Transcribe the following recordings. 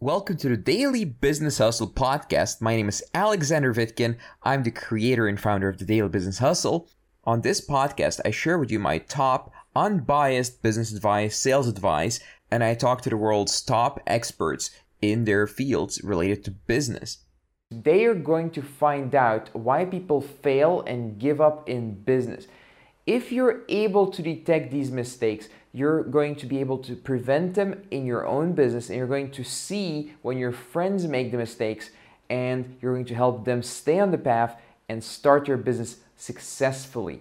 Welcome to the Daily Business Hustle podcast. My name is Alexander Vitkin. I'm the creator and founder of the Daily Business Hustle. On this podcast, I share with you my top unbiased business advice, sales advice, and I talk to the world's top experts in their fields related to business. They are going to find out why people fail and give up in business. If you're able to detect these mistakes, you're going to be able to prevent them in your own business and you're going to see when your friends make the mistakes and you're going to help them stay on the path and start your business successfully.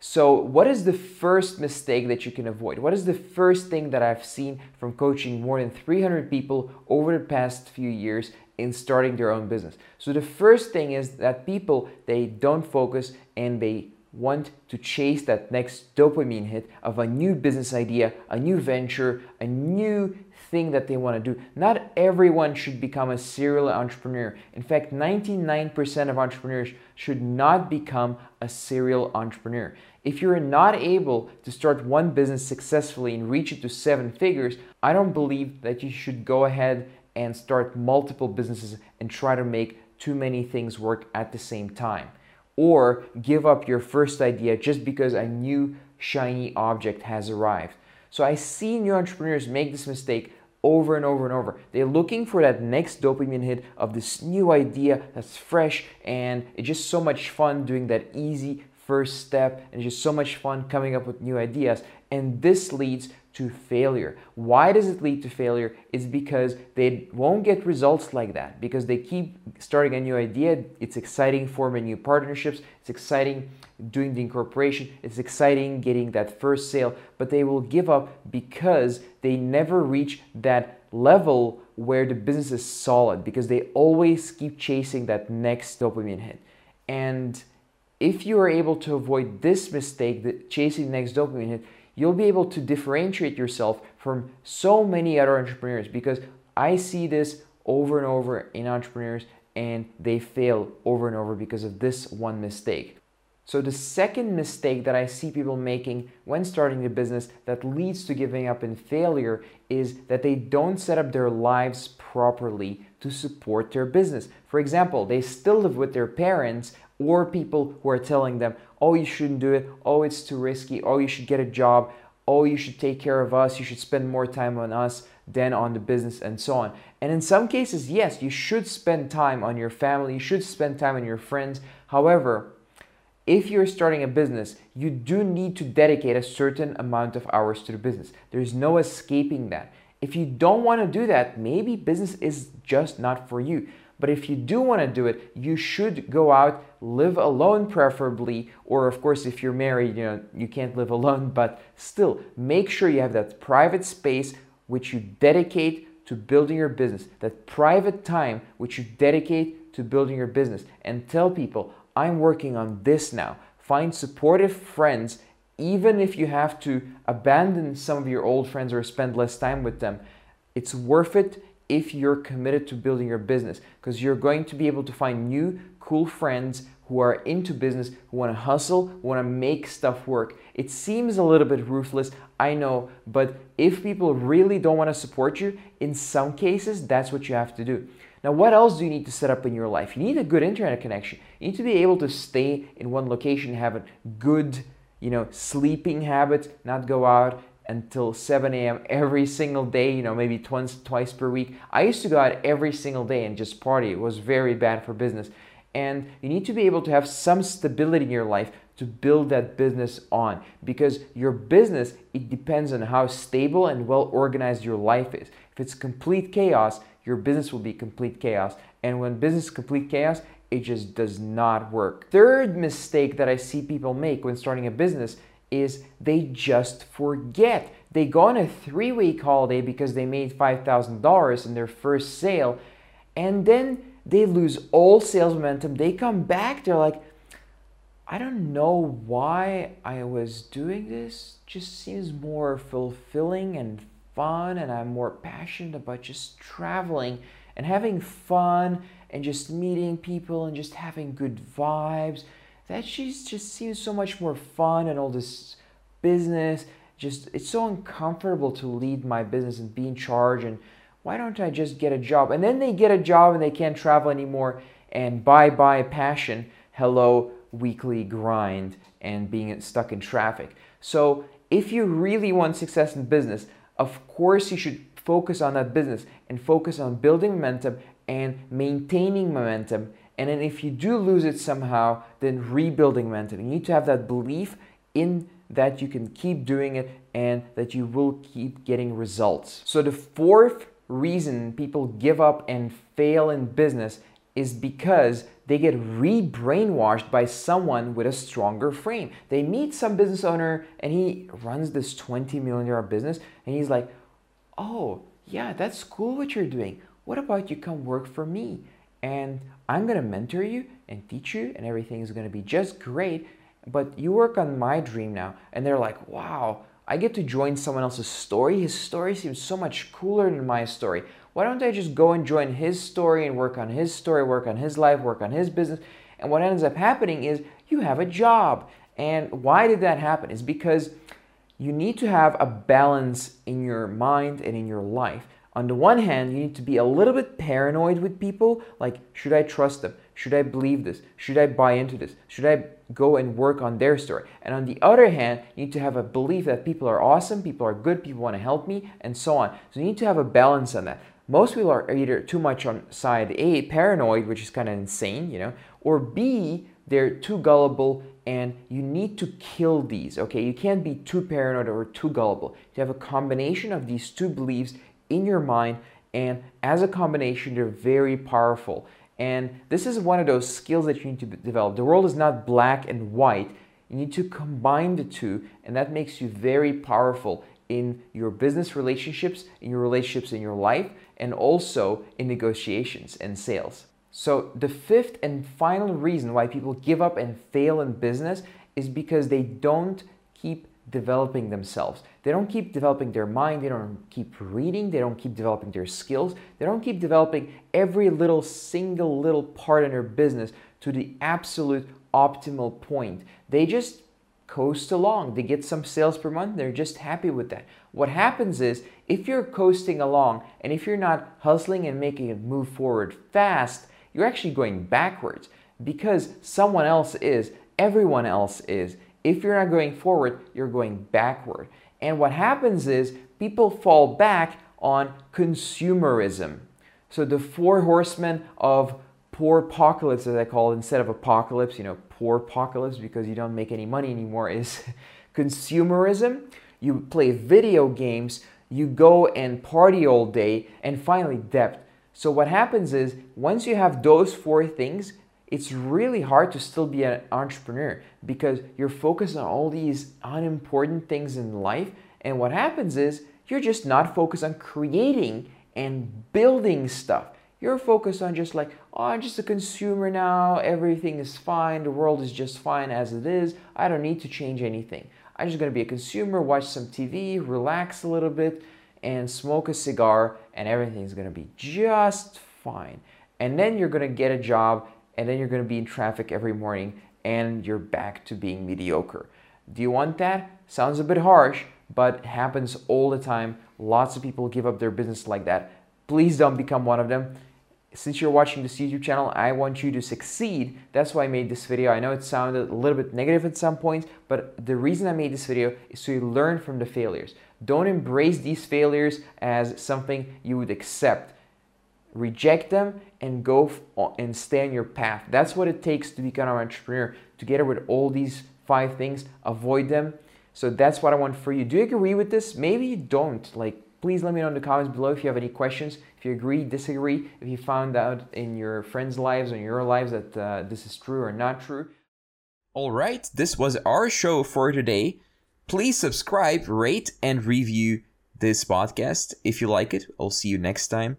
So, what is the first mistake that you can avoid? What is the first thing that I've seen from coaching more than 300 people over the past few years in starting their own business? So, the first thing is that people they don't focus and they want to chase that next dopamine hit of a new business idea, a new venture, a new thing that they want to do. Not everyone should become a serial entrepreneur. In fact, 99% of entrepreneurs should not become a serial entrepreneur. If you're not able to start one business successfully and reach it to seven figures, I don't believe that you should go ahead and start multiple businesses and try to make too many things work at the same time or give up your first idea just because a new shiny object has arrived. So I see new entrepreneurs make this mistake over and over and over. They're looking for that next dopamine hit of this new idea that's fresh and it's just so much fun doing that easy first step and it's just so much fun coming up with new ideas. And this leads to failure. Why does it lead to failure? It's because they won't get results like that because they keep starting a new idea. It's exciting forming new partnerships. It's exciting doing the incorporation. It's exciting getting that first sale, but they will give up because they never reach that level where the business is solid because they always keep chasing that next dopamine hit. And if you are able to avoid this mistake, the chasing the next dopamine hit, you'll be able to differentiate yourself from so many other entrepreneurs because I see this over and over in entrepreneurs and they fail over and over because of this one mistake. So, the second mistake that I see people making when starting a business that leads to giving up and failure is that they don't set up their lives properly to support their business. For example, they still live with their parents or people who are telling them, oh, you shouldn't do it, oh, it's too risky, oh, you should get a job, oh, you should take care of us, you should spend more time on us than on the business, and so on. And in some cases, yes, you should spend time on your family, you should spend time on your friends. However, if you're starting a business, you do need to dedicate a certain amount of hours to the business. There's no escaping that. If you don't want to do that, maybe business is just not for you. But if you do want to do it, you should go out, live alone preferably, or of course, if you're married, you know, you can't live alone, but still make sure you have that private space which you dedicate to building your business, that private time which you dedicate to building your business, and tell people, I'm working on this now. Find supportive friends, even if you have to abandon some of your old friends or spend less time with them. It's worth it if you're committed to building your business because you're going to be able to find new cool friends who are into business, who want to hustle, want to make stuff work. It seems a little bit ruthless, I know, but if people really don't want to support you, in some cases, that's what you have to do. Now, what else do you need to set up in your life? You need a good internet connection. You need to be able to stay in one location, have a good, you know, sleeping habit, not go out until 7 a.m. every single day, you know, maybe twice, twice per week. I used to go out every single day and just party. It was very bad for business. And you need to be able to have some stability in your life to build that business on because your business it depends on how stable and well organized your life is. If it's complete chaos, your business will be complete chaos. And when business is complete chaos, it just does not work. Third mistake that I see people make when starting a business is they just forget. They go on a three week holiday because they made $5,000 in their first sale, and then they lose all sales momentum. They come back, they're like, I don't know why I was doing this. Just seems more fulfilling and fun, and I'm more passionate about just traveling and having fun and just meeting people and just having good vibes that just seems so much more fun and all this business. Just it's so uncomfortable to lead my business and be in charge and why don't I just get a job? And then they get a job and they can't travel anymore. And bye bye passion. Hello, weekly grind and being stuck in traffic. So, if you really want success in business, of course, you should focus on that business and focus on building momentum and maintaining momentum. And then, if you do lose it somehow, then rebuilding momentum. You need to have that belief in that you can keep doing it and that you will keep getting results. So, the fourth reason people give up and fail in business is because they get re-brainwashed by someone with a stronger frame. They meet some business owner and he runs this 20 million dollar business and he's like, "Oh, yeah, that's cool what you're doing. What about you come work for me? And I'm going to mentor you and teach you and everything is going to be just great, but you work on my dream now." And they're like, "Wow, I get to join someone else's story. His story seems so much cooler than my story. Why don't I just go and join his story and work on his story, work on his life, work on his business? And what ends up happening is you have a job. And why did that happen? Is because you need to have a balance in your mind and in your life. On the one hand, you need to be a little bit paranoid with people like, should I trust them? Should I believe this? Should I buy into this? Should I go and work on their story? And on the other hand, you need to have a belief that people are awesome, people are good, people want to help me, and so on. So you need to have a balance on that. Most people are either too much on side A, paranoid, which is kind of insane, you know, or B, they're too gullible and you need to kill these, okay? You can't be too paranoid or too gullible. You have a combination of these two beliefs in your mind and as a combination, they're very powerful. And this is one of those skills that you need to develop. The world is not black and white. You need to combine the two, and that makes you very powerful in your business relationships, in your relationships in your life, and also in negotiations and sales. So, the fifth and final reason why people give up and fail in business is because they don't keep developing themselves. They don't keep developing their mind, they don't keep reading, they don't keep developing their skills, they don't keep developing every little single little part in their business to the absolute optimal point. They just coast along. They get some sales per month, they're just happy with that. What happens is if you're coasting along and if you're not hustling and making it move forward fast, you're actually going backwards because someone else is, everyone else is if you're not going forward, you're going backward. And what happens is people fall back on consumerism. So the four horsemen of poor apocalypse, as I call it, instead of apocalypse, you know, poor apocalypse because you don't make any money anymore, is consumerism. You play video games, you go and party all day, and finally, debt. So what happens is once you have those four things, it's really hard to still be an entrepreneur because you're focused on all these unimportant things in life. And what happens is you're just not focused on creating and building stuff. You're focused on just like, oh, I'm just a consumer now. Everything is fine. The world is just fine as it is. I don't need to change anything. I'm just going to be a consumer, watch some TV, relax a little bit, and smoke a cigar, and everything's going to be just fine. And then you're going to get a job and then you're going to be in traffic every morning and you're back to being mediocre. Do you want that? Sounds a bit harsh, but happens all the time. Lots of people give up their business like that. Please don't become one of them. Since you're watching this YouTube channel, I want you to succeed. That's why I made this video. I know it sounded a little bit negative at some points, but the reason I made this video is so you learn from the failures. Don't embrace these failures as something you would accept reject them and go and stay on your path. That's what it takes to become an entrepreneur. Together with all these five things, avoid them. So that's what I want for you. Do you agree with this? Maybe you don't. Like, please let me know in the comments below if you have any questions. If you agree, disagree, if you found out in your friends' lives or your lives that uh, this is true or not true. All right, this was our show for today. Please subscribe, rate, and review this podcast if you like it. I'll see you next time.